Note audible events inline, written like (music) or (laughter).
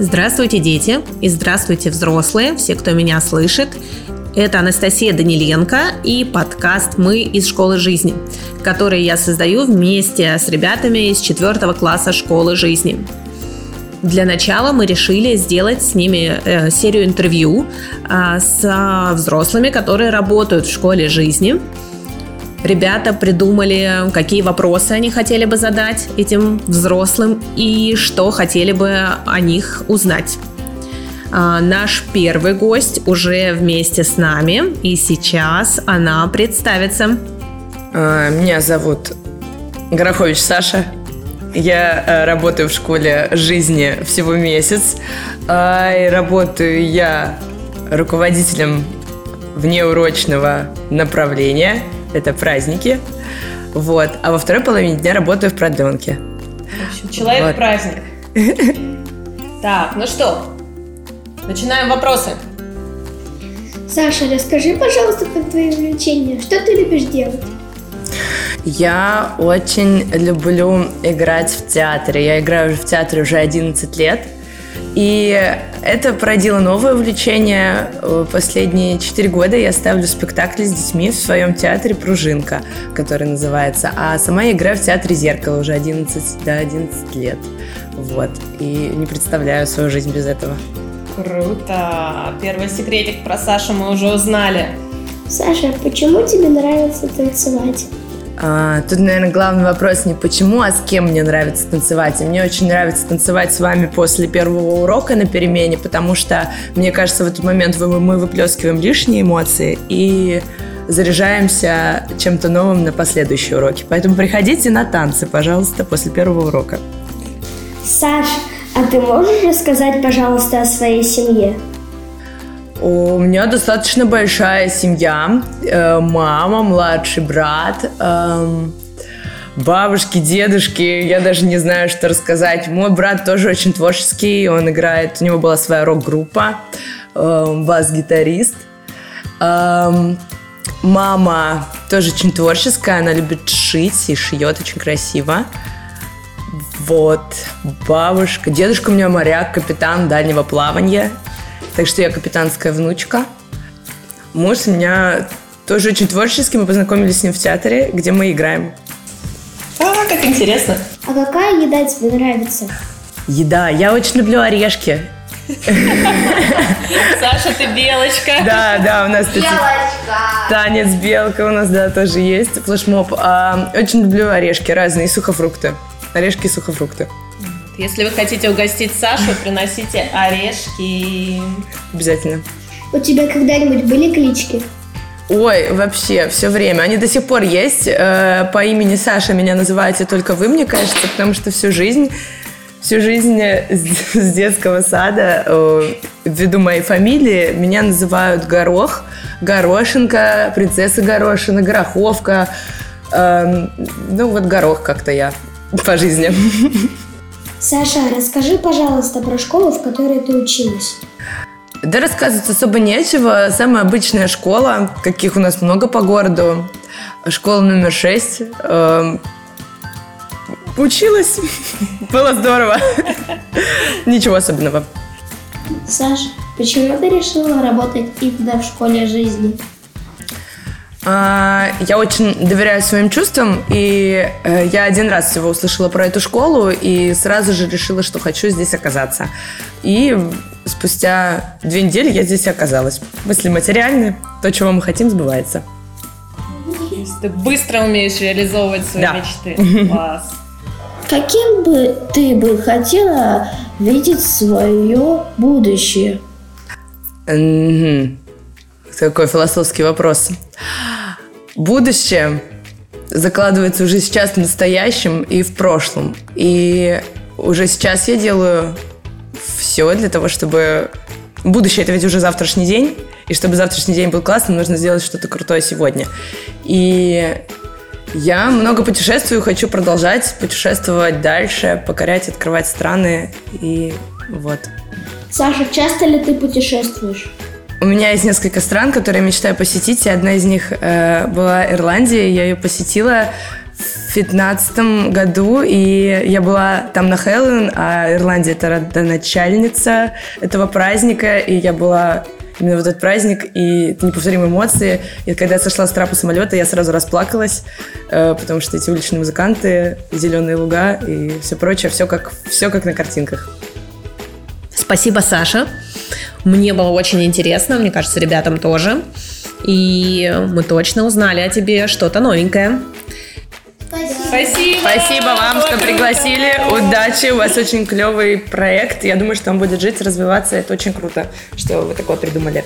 Здравствуйте, дети, и здравствуйте, взрослые, все, кто меня слышит. Это Анастасия Даниленко и подкаст «Мы из школы жизни», который я создаю вместе с ребятами из четвертого класса школы жизни. Для начала мы решили сделать с ними э, серию интервью э, с взрослыми, которые работают в школе жизни. Ребята придумали, какие вопросы они хотели бы задать этим взрослым и что хотели бы о них узнать. А, наш первый гость уже вместе с нами, и сейчас она представится. А, меня зовут Горохович Саша. Я э, работаю в школе жизни всего месяц. А, и работаю я руководителем внеурочного направления. Это праздники. Вот. А во второй половине дня работаю в продленке. Человек-праздник. (laughs) Так, ну что, начинаем вопросы. Саша, расскажи, пожалуйста, про твои увлечения. Что ты любишь делать? Я очень люблю играть в театре. Я играю в театре уже 11 лет. И это породило новое увлечение. Последние 4 года я ставлю спектакли с детьми в своем театре «Пружинка», который называется. А сама я играю в театре «Зеркало» уже 11, да, 11 лет. Вот. И не представляю свою жизнь без этого. Круто! Первый секретик про Сашу мы уже узнали. Саша, почему тебе нравится танцевать? А, тут, наверное, главный вопрос не почему, а с кем мне нравится танцевать. И мне очень нравится танцевать с вами после первого урока на перемене, потому что, мне кажется, в этот момент мы выплескиваем лишние эмоции и заряжаемся чем-то новым на последующие уроки. Поэтому приходите на танцы, пожалуйста, после первого урока. Саш, а ты можешь рассказать, пожалуйста, о своей семье? У меня достаточно большая семья. Э, мама, младший брат, эм, бабушки, дедушки. Я даже не знаю, что рассказать. Мой брат тоже очень творческий. Он играет, у него была своя рок-группа, эм, бас-гитарист. Эм, мама тоже очень творческая. Она любит шить и шьет очень красиво. Вот, бабушка, дедушка у меня моряк, капитан дальнего плавания. Так что я капитанская внучка. Муж у меня тоже очень творческий. Мы познакомились с ним в театре, где мы играем. А, как интересно. А какая еда тебе нравится? Еда. Я очень люблю орешки. Саша, ты белочка. Да, да, у нас белочка. танец белка у нас, да, тоже есть, флешмоб. А, очень люблю орешки разные, сухофрукты. Орешки и сухофрукты. Если вы хотите угостить Сашу, приносите орешки. Обязательно. У тебя когда-нибудь были клички? Ой, вообще, все время. Они до сих пор есть. Э, по имени Саша меня называете только вы, мне кажется, потому что всю жизнь, всю жизнь с детского сада, э, ввиду моей фамилии, меня называют Горох, Горошенко, принцесса Горошина, Гороховка. Эм, ну, вот Горох как-то я по жизни. (laughs) Саша, расскажи, пожалуйста, про школу, в которой ты училась. Да рассказывать особо нечего. Самая обычная школа, каких у нас много по городу. Школа номер шесть. Эм, училась. (laughs) Было здорово. (laughs) Ничего особенного. Саша, почему ты решила работать именно в школе жизни? А, я очень доверяю своим чувствам, и э, я один раз всего услышала про эту школу и сразу же решила, что хочу здесь оказаться. И спустя две недели я здесь оказалась. Мысли материальны, то, чего мы хотим, сбывается. Ты быстро умеешь реализовывать свои да. мечты. (laughs) Класс. Каким бы ты бы хотела видеть свое будущее? Такой философский вопрос. Будущее закладывается уже сейчас в настоящем и в прошлом. И уже сейчас я делаю все для того, чтобы... Будущее – это ведь уже завтрашний день, и чтобы завтрашний день был классным, нужно сделать что-то крутое сегодня. И я много путешествую, хочу продолжать путешествовать дальше, покорять, открывать страны, и вот. Саша, часто ли ты путешествуешь? У меня есть несколько стран, которые я мечтаю посетить, и одна из них э, была Ирландия. Я ее посетила 2015 году, и я была там на Хэллоуин, а Ирландия это родоначальница этого праздника, и я была именно в этот праздник, и это неповторимые эмоции. И когда я сошла с трапа самолета, я сразу расплакалась, э, потому что эти уличные музыканты, зеленые луга и все прочее, все как, все как на картинках. Спасибо, Саша. Мне было очень интересно, мне кажется, ребятам тоже. И мы точно узнали о тебе что-то новенькое. Спасибо. Спасибо вам, что пригласили. Удачи, у вас очень клевый проект. Я думаю, что он будет жить, развиваться. Это очень круто, что вы такое придумали.